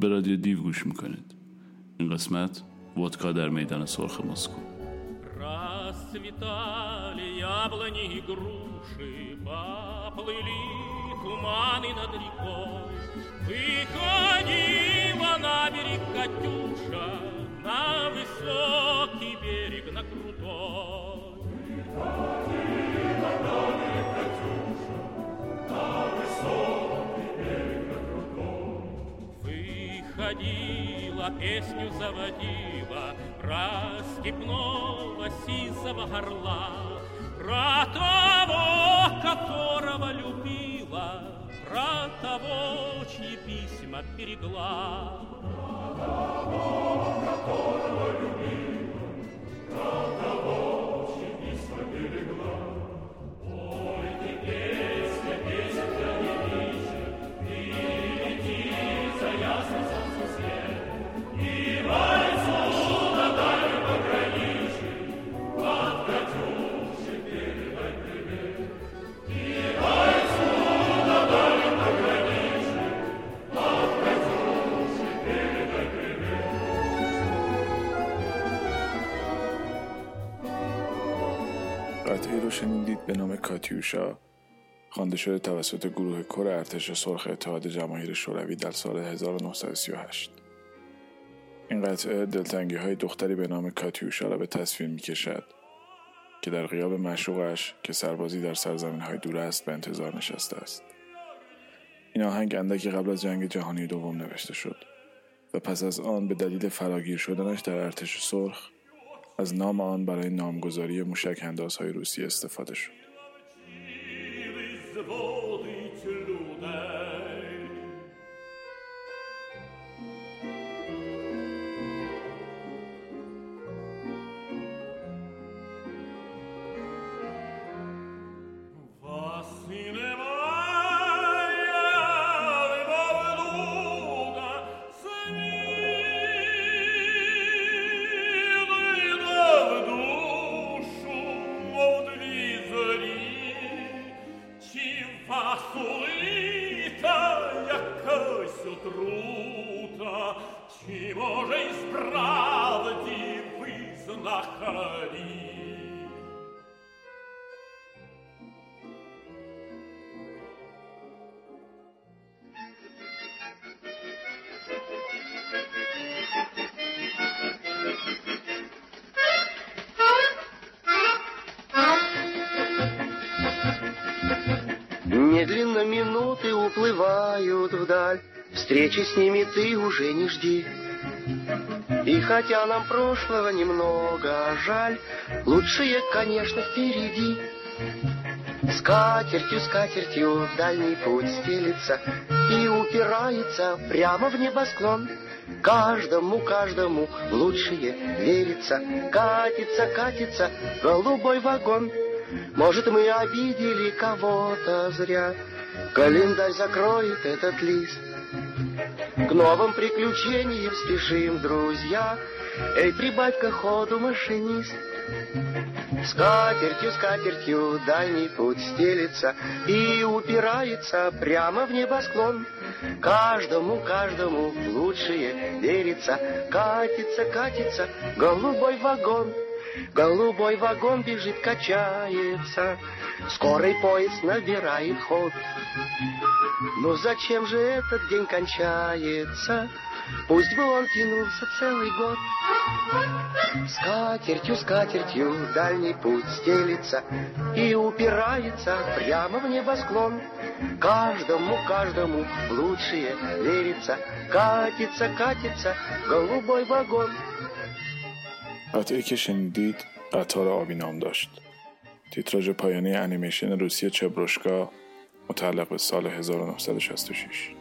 به رادیو دیو گوش میکنید این قسمت ودکا در میدان سرخ مسکو Расцветали яблони и груши, поплыли туманы над рекой. Выходила на берег Катюша, на высокий берег, на крутой. Выходила Выходила, песню заводила, про степного сизого горла, про того, которого любила, про того, чьи письма берегла. Про того, которого любила, про того, کاتیوشا خوانده شده توسط گروه کر ارتش سرخ اتحاد جماهیر شوروی در سال 1938 این قطعه دلتنگی های دختری به نام کاتیوشا را به تصویر می کشد که در غیاب مشوقش که سربازی در سرزمین های دور است به انتظار نشسته است این آهنگ اندکی قبل از جنگ جهانی دوم نوشته شد و پس از آن به دلیل فراگیر شدنش در ارتش سرخ از نام آن برای نامگذاری موشک اندازهای روسی استفاده شد. Зводить людей. Медленно минуты уплывают вдаль, Встречи с ними ты уже не жди. И хотя нам прошлого немного жаль, Лучшее, конечно, впереди. Скатертью, скатертью дальний путь стелится И упирается прямо в небосклон. Каждому, каждому лучшее верится, Катится, катится голубой вагон. Может, мы обидели кого-то зря, Календарь закроет этот лист. К новым приключениям спешим, друзья, Эй, прибавь-ка ходу, машинист. Скатертью, скатертью дальний путь стелится И упирается прямо в небосклон. Каждому, каждому лучшее верится, Катится, катится голубой вагон. Голубой вагон бежит, качается, Скорый поезд набирает ход. Ну зачем же этот день кончается? Пусть бы он тянулся целый год. Скатертью, скатертью дальний путь стелится И упирается прямо в небосклон. Каждому, каждому лучшее верится, Катится, катится голубой вагон. قطعه که شنیدید قطار آبی نام داشت. تیتراژ پایانی انیمیشن روسی چبروشکا متعلق به سال 1966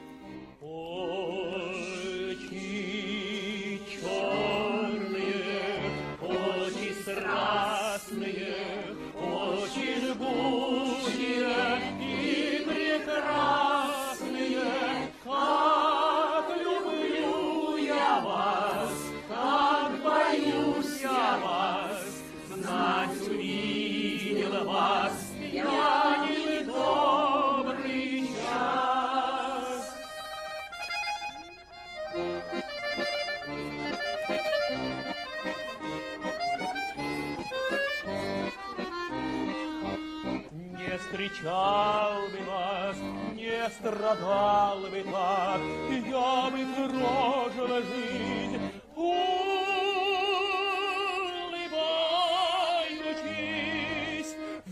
страдал бы так, я бы прожила жизнь. Улыбайтесь,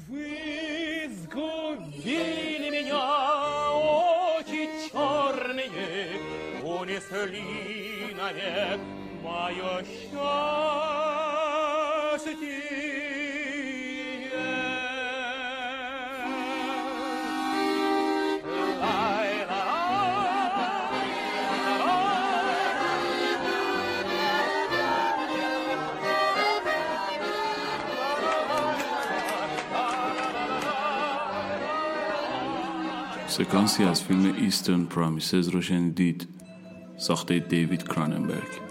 вы сгубили меня, очи черные, унесли навек мое счастье. سکانسی از فیلم ایسترن پرامیسز رو شنیدید. ساخته دیوید کراننبرگ.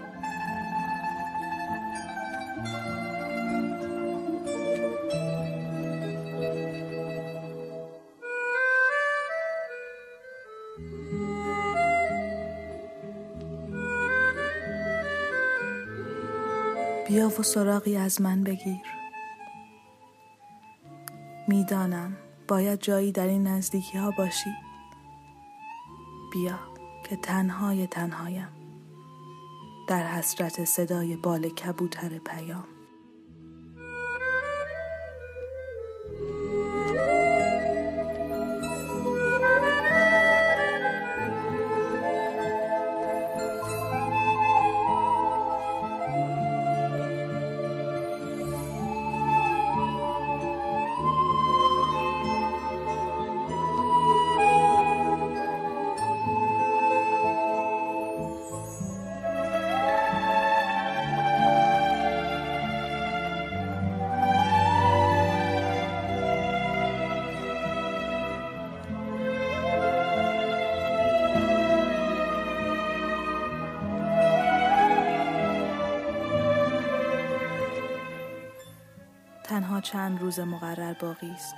بیا و سراغی از من بگیر. می‌دانم باید جایی در این نزدیکی ها باشی. بیا که تنهای تنهایم. در حسرت صدای بال کبوتر پیام. چند روز مقرر باقی است.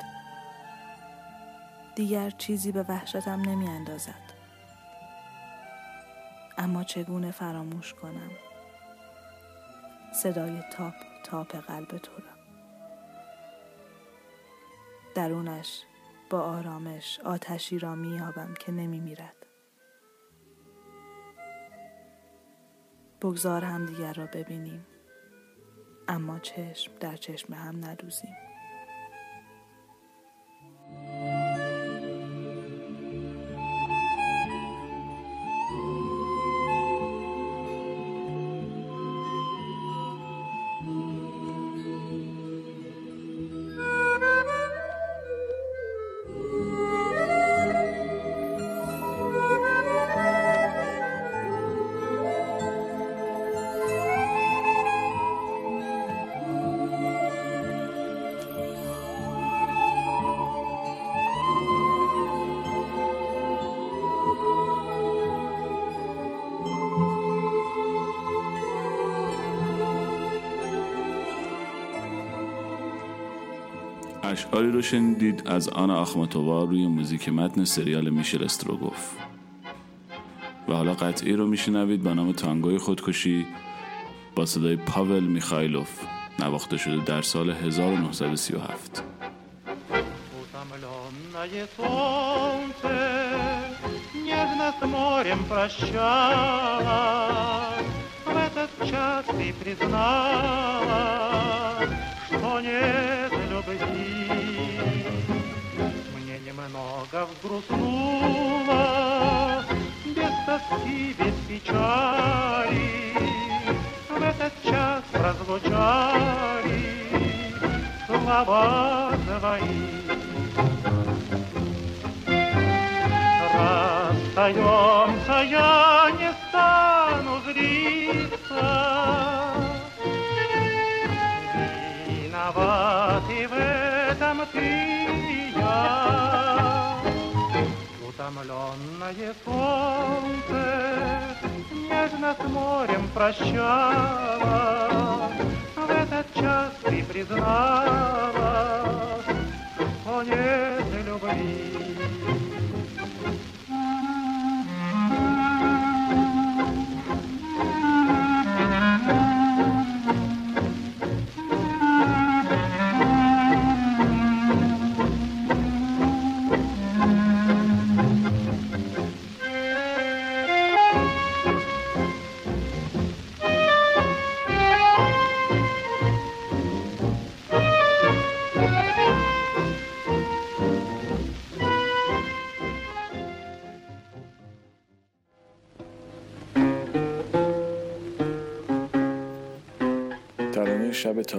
دیگر چیزی به وحشتم نمی اندازد اما چگونه فراموش کنم؟ صدای تاپ تاپ قلب تو را. درونش با آرامش آتشی را میابم که نمی میرد بگذار هم دیگر را ببینیم. اما چشم در چشم هم ندوزیم. اشعاری رو شنیدید از آنا آخماتووا روی موزیک متن سریال میشل استروگوف و حالا قطعی رو میشنوید با نام تانگوی خودکشی با صدای پاول میخایلوف نواخته شده در سال 1937 Утомленное солнце Нежно с морем прощалось В этот час ты признала Что нет любви Мне немного взгрустнуло Без тоски, без печали. В этот час разлучали Слова твои. Расстаемся, я не стану злиться. Этом ты и я. Утомленное солнце нежно с морем прощала. В этот час ты признала, что нет любви.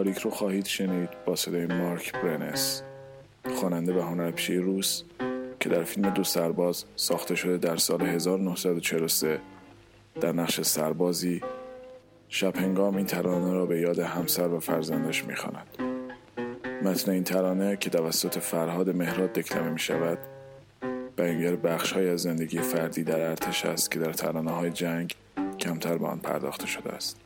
تاریک رو خواهید شنید با صدای مارک برنس. خواننده و هنرپیشه روس که در فیلم دو سرباز ساخته شده در سال 1943 در نقش سربازی شب هنگام این ترانه را به یاد همسر و فرزندش می‌خواند. متن این ترانه که توسط فرهاد مهراد دکلمه می شود بیانگر بخش های از زندگی فردی در ارتش است که در ترانه های جنگ کمتر به آن پرداخته شده است.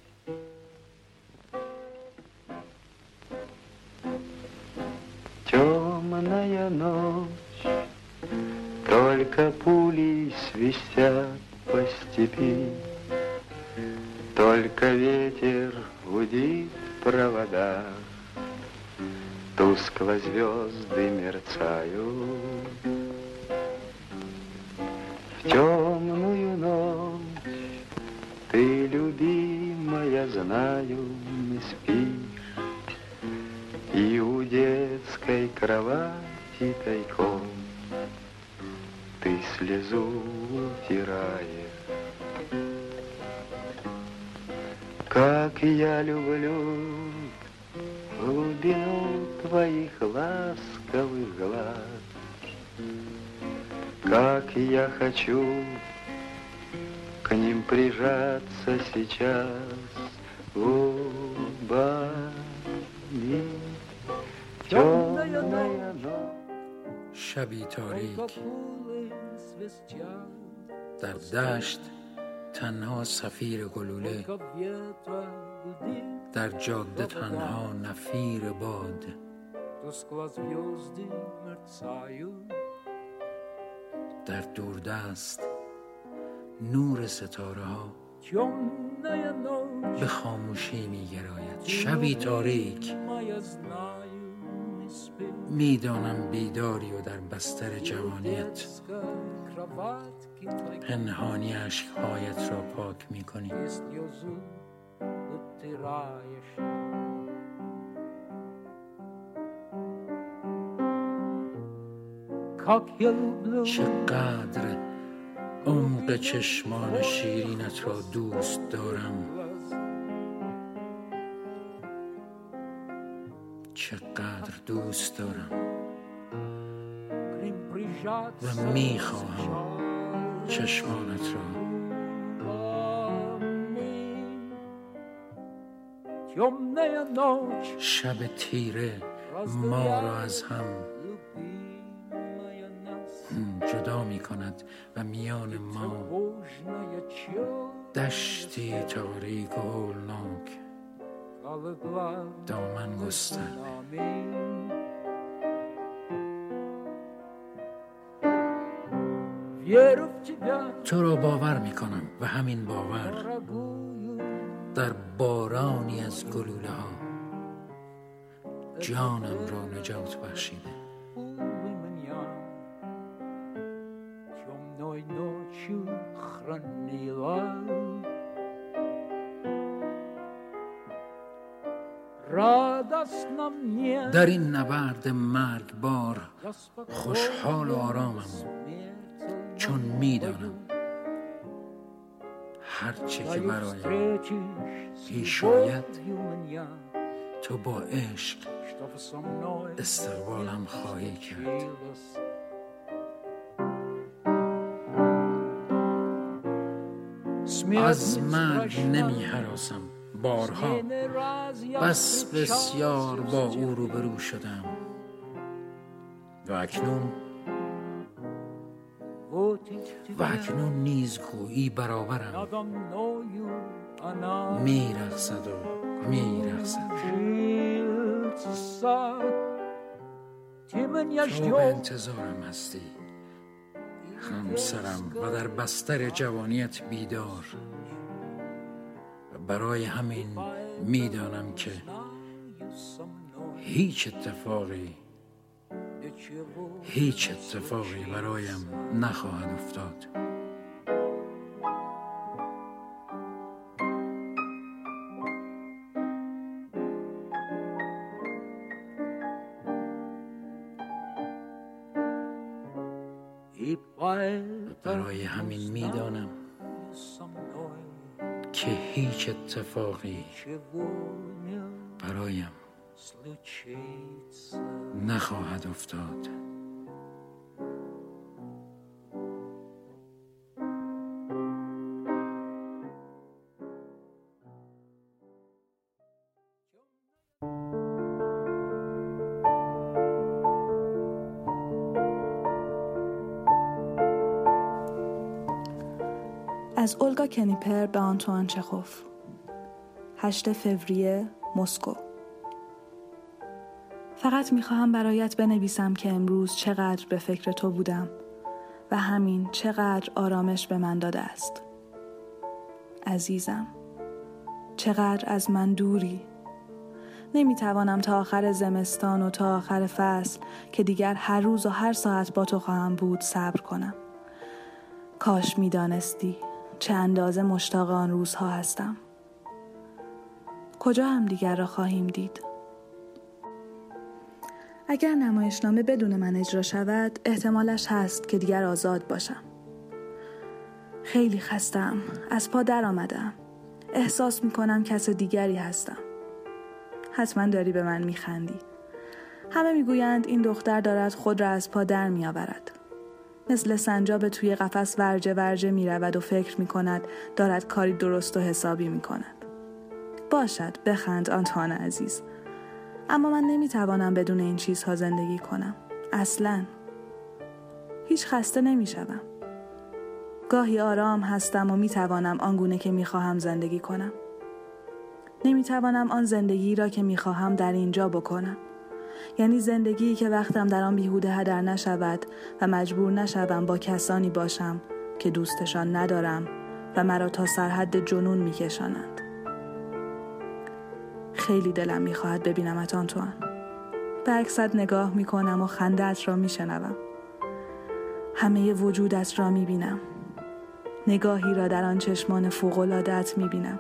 Темная ночь, только пули свистят по степи, Только ветер гудит провода, Тускло звезды мерцают. В темную ночь ты, любимая, знаю, не спишь, И у детской кровати тайком Ты слезу утираешь. Как я люблю глубину твоих ласковых глаз, Как я хочу к ним прижаться сейчас губами. شبی تاریک. در دشت تنها سفیر گلوله. در جاده تنها نفیر باد. در دور دوردست نور ستاره ها. به خاموشی می گراید. شبی تاریک. می‌دانم بیداری و در بستر جوانیت پنهانی عشقهایت را پاک می‌کنی. چقدر عمق چشمان شیرینت را دوست دارم. چقدر دوست دارم. و می‌خواهم چشمانت را شب تیره ما را از هم جدا می کند و میان ما دشتی تاریک و هولناک. دامن گستر تو را باور می کنم و همین باور در بارانی از گلوله ها جانم را نجات بخشیده. در این نبرد مرگ بار خوشحال و آرامم چون می‌دانم هرچه که برایم پیش تو با عشق استقبالم خواهی کرد. از مرگ نمی حراسم بارها. بس بسیار با او روبرو شدم. و اکنون و اکنون نیز گویی برابرم. میرخصد و میرخصد تو به انتظارم هستی. همسرم و در بستر جوانیت بیدار. برای همین می‌دانم که هیچ اتفاقی هیچ اتفاقی برایم نخواهد افتاد. برای همین می‌دانم که هیچ اتفاقی برایم نخواهد افتاد. کنیپر به آنتوان چخوف. 8 فوریه مسکو. فقط می‌خواهم برایت بنویسم که امروز چقدر به فکر تو بودم و همین چقدر آرامش به من داده است. عزیزم چقدر از من دوری. نمی‌توانم تا آخر زمستان و تا آخر فصل که دیگر هر روز و هر ساعت با تو خواهم بود صبر کنم. کاش می‌دانستی. چه اندازه مشتاق آن روزها هستم. کجا هم دیگر را خواهیم دید؟ اگر نمایشنامه بدون من اجرا شود احتمالش هست که دیگر آزاد باشم. خیلی خستم از پا در آمدم احساس می کنم کس دیگری هستم. حتما داری به من میخندی. همه می‌گویند این دختر دارد خود را از پا در میآورد. مثل سنجاب توی قفس ورجه ورجه می رود و فکر می کند دارد کاری درست و حسابی می کند. باشد بخند آنتوان عزیز. اما من نمی توانم بدون این چیزها زندگی کنم. اصلا. هیچ خسته نمی شدم. گاهی آرام هستم و می توانم آنگونه که می خواهم زندگی کنم. نمی توانم آن زندگی را که می خواهم در اینجا بکنم. یعنی زندگی که وقتم در آن بیهوده هدر نشود و مجبور نشوم با کسانی باشم که دوستشان ندارم و مرا تا سرحد جنون میکشانند. خیلی دلم می‌خواهد ببینمت آنتوان. به عکست نگاه می‌کنم و خندت را میشنوم. همه وجودت را می‌بینم. نگاهی را در آن چشمان فوقالعادهات می‌بینم.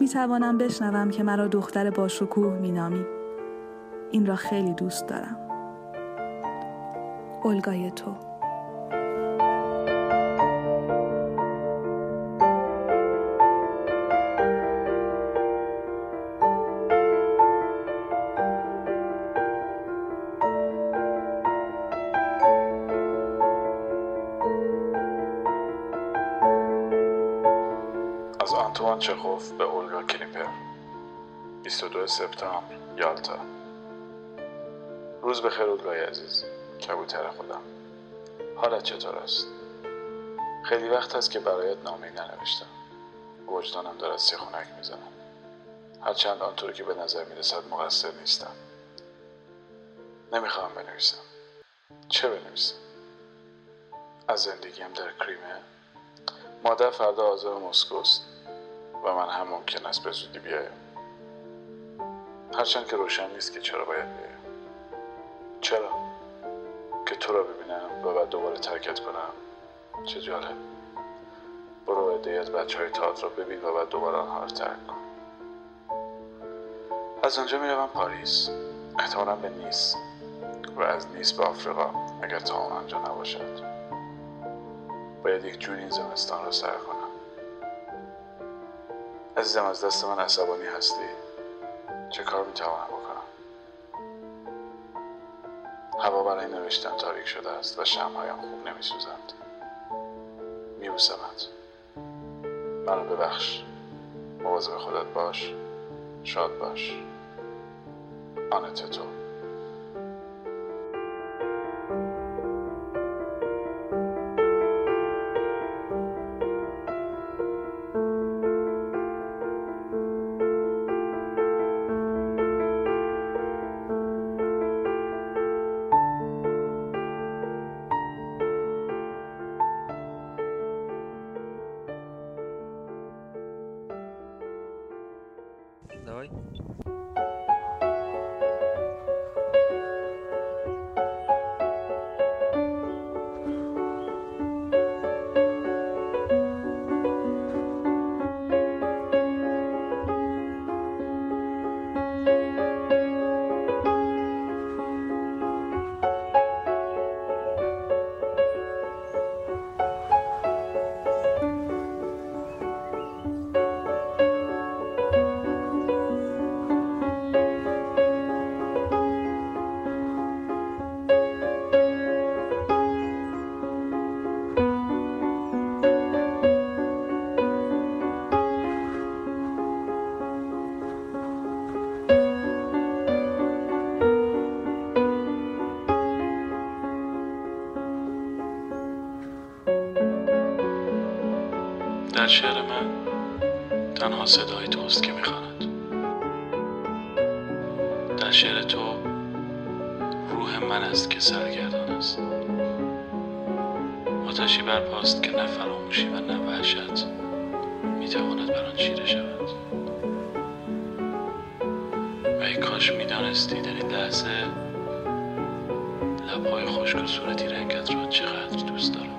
می‌توانم بشنوم که مرا دختر با شکوه مینامی. این را خیلی دوست دارم. اولگای تو. از آنتوان چخوف به اولگا کلیپر 22 سپتامبر یالتا. روز بخیر اولگای عزیز. کبوتر خودم. حالت چطور است؟ خیلی وقت هست که برایت نامه ننوشتم. وجدانم دارد سیخونک می‌زنم هرچند آنطور که به نظر می‌رسد مقصر نیستم. نمی‌خواهم بنویسم. چه بنویسم؟ از زندگیم در کریمه. مادر فردا آزار مسکوست و من هم ممکن است به زودی بیایم. هرچند که روشن نیست که چرا باید بیایم. چرا؟ که تو را ببینم و بعد دوباره ترکت کنم. چه جالب برو عدهای از بچه های تئاتر را ببین و بعد دوباره آنها را ترک کن. از آنجا می‌روم پاریس. احتمالا به نیس. و از نیس به آفریقا اگر تا آنجا نباشد. باید یک جوری این زمستان را سر کنم. عزیزم از دست من عصبانی هستی؟ چه کار می‌توانم هوا برای نوشتن تاریک شده است و شمهایم خوب نمیسوزند. میبوسمت. منو ببخش. مواظب خودت باش. شاد باش. آنت تو. صدای توست که می‌خواند. در شعر تو روح من است که سرگردان است. آتشی برپاست که نه فراموشی و نه وحشت می‌تواند بر آن چیره شود. و ای کاش می‌دانستی در این لحظه لبهای خشک و صورتی رنگت را چقدر دوست دارم.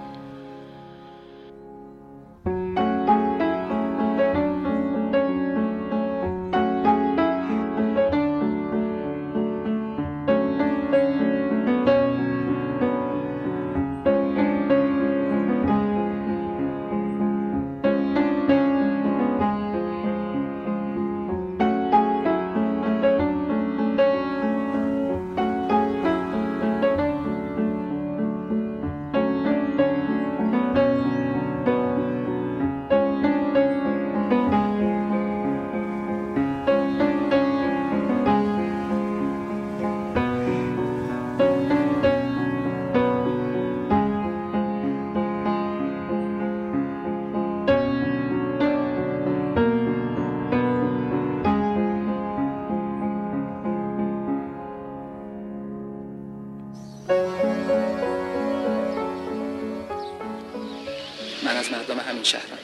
همین شهرم.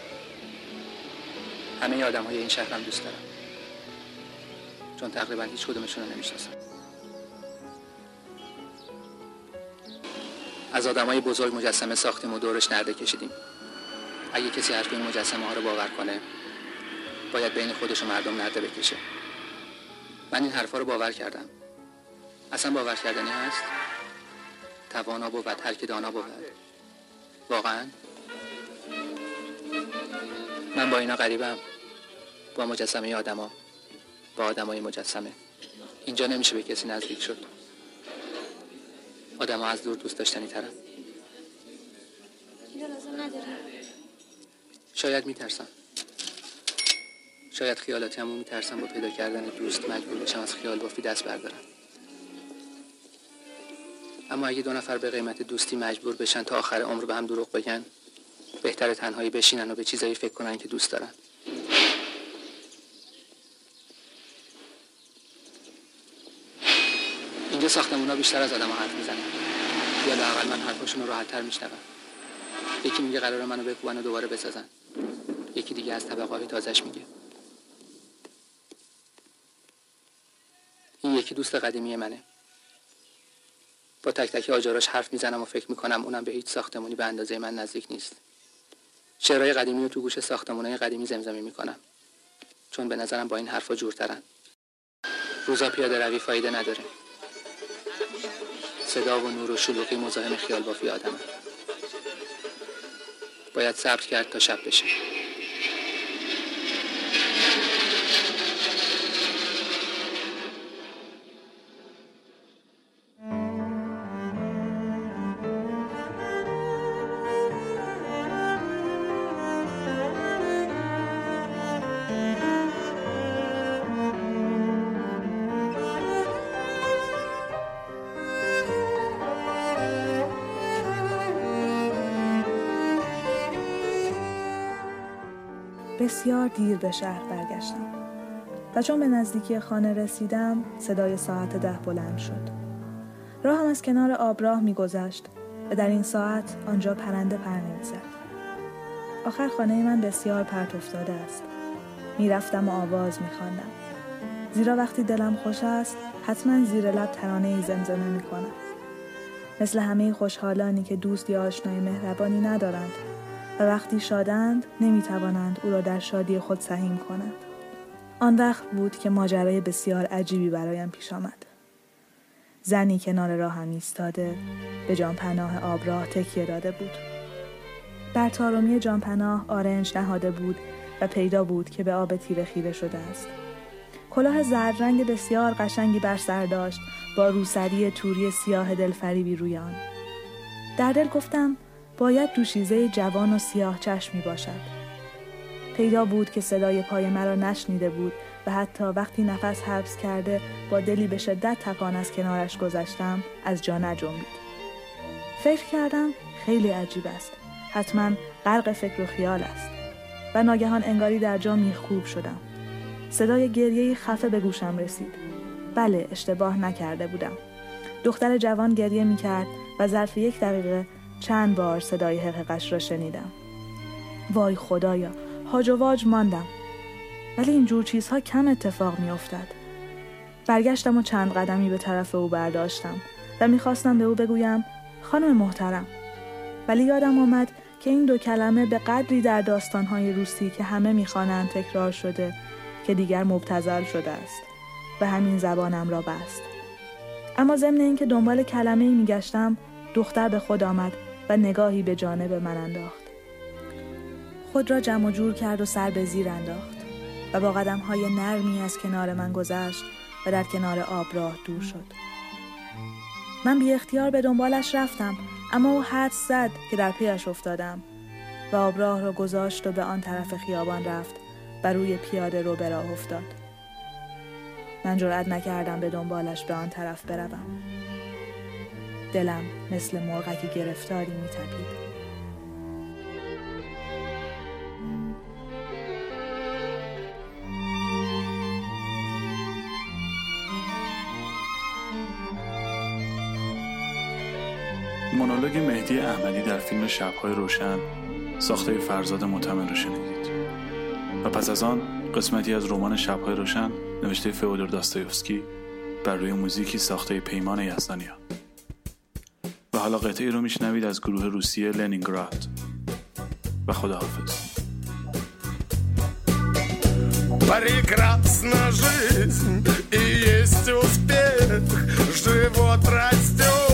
همه آدم های این شهرم دوست دارم. چون تقریبا هیچ کدومشون رو نمی‌شناسم. از آدم های بزرگ مجسمه ساختیم و دورش نرده کشیدیم. اگه کسی حرف این مجسمه ها رو باور کنه باید بین خودش و مردم نرده بکشه. من این حرفا رو باور کردم. اصلا باور کردنی هست؟ توانا بود هر که دانا بود. واقعا؟ من با اینا غریبم. با مجسمه آدما. با آدمای مجسمه. اینجا نمیشه به کسی نزدیک شد. آدما از دور دوست داشتنی ترم لازم شاید میترسم. شاید خیالاتی همون میترسم با پیدا کردن دوست مجبور بشم از خیال بافی دست بردارم. اما اگه دو نفر به قیمت دوستی مجبور بشن تا آخر عمر به هم دروغ بگن بهتر تنهایی بشینن و به چیزایی فکر کنن که دوست دارن. اینجا ساختمونا بیشتر از آدم حرف می‌زنن. یا لااقل من حرفاشون رو راحتتر میشنوم یکی میگه قرار منو بکوبن و دوباره بسازن. یکی دیگه از طبقه تازش میگه. این یکی دوست قدیمی منه. با تک تک آجاراش حرف می‌زنم و فکر می‌کنم اونم به هیچ ساختمونی به اندازه من نزدیک نیست. شعرهای قدیمی رو تو گوش ساختمونهای قدیمی زمزمه می‌کنم. چون به نظرم با این حرفا جورترن. روزا پیاده روی فایده نداره. صدا و نور و شلوغی مزاحم خیال بافی آدمه. باید صبر کرد تا شب بشه. بسیار دیر به شهر برگشتم و چون به نزدیکی خانه رسیدم صدای ساعت ده بلند شد. راهم از کنار آبراه میگذشت و در این ساعت آنجا پرنده پر نمی‌زد آخر خانه من بسیار پرت افتاده است. می‌رفتم و آواز میخواندم. زیرا وقتی دلم خوش است حتما زیر لب ترانه ای زمزمه می‌کنم. مثل همه خوشحالانی که دوست یا آشنای مهربانی ندارند. و وقتی شادند نمی‌توانند او را در شادی خود سهیم کنند. آن وقت بود که ماجرای بسیار عجیبی برایم پیش آمد. زنی کنار راهم ایستاده به جان پناه آبراه تکیه داده بود. بر تارومی جان پناه آرنج نهاده بود و پیدا بود که به آب تیره خیره شده است. کلاه زرد رنگ بسیار قشنگی بر سر داشت با روسری توری سیاه دلفریبی روی آن. در دل گفتم باید دوشیزه جوان و سیاه چشمی باشد. پیدا بود که صدای پای مرا نشنیده بود و حتی وقتی نفس حبس کرده با دلی به شدت تکان از کنارش گذشتم از جا نجنبید. فکر کردم خیلی عجیب است. حتما غرق فکر و خیال است. و ناگهان انگاری در جا میخکوب شدم صدای گریه خفه به گوشم رسید بله اشتباه نکرده بودم دختر جوان گریه می‌کرد و ظرف یک دقیقه چند بار صدای حقیقش را شنیدم. وای خدایا هاج و واج ماندم. ولی اینجور چیزها کم اتفاق میافتد. برگشتم و چند قدمی به طرف او برداشتم و می‌خواستم به او بگویم خانم محترم. ولی یادم آمد که این دو کلمه به قدری در داستانهای روسی که همه می‌خوانند تکرار شده که دیگر مبتزل شده است و همین زبانم را بست. اما ضمن اینکه دنبال کلمه ای میگشتم دختر به خود آمد و نگاهی به جانب من انداخت. خود را جمع و جور کرد و سر به زیر انداخت و با قدم های نرمی از کنار من گذشت و در کنار آب راه دور شد. من بی اختیار به دنبالش رفتم اما او حد زد که در پیش افتادم و آبراه را گذاشت و به آن طرف خیابان رفت و روی پیاده رو به راه افتاد. من جرأت نکردم به دنبالش به آن طرف بروم. دلم مثل مرغکی گرفتاری میتپید. مونولوگ مهدی احمدی در فیلم شبهای روشن ساخته فرزاد متمن رو شنیدید. و پس از آن قسمتی از رمان شبهای روشن نوشته فئودور داستایوفسکی بر روی موزیکی ساخته پیمان یزدانیان. حالا قطعی رو میشنوید از گروه روسیه لنینگراد و خداحافظ Прекрасна жизнь и есть успех Живот растет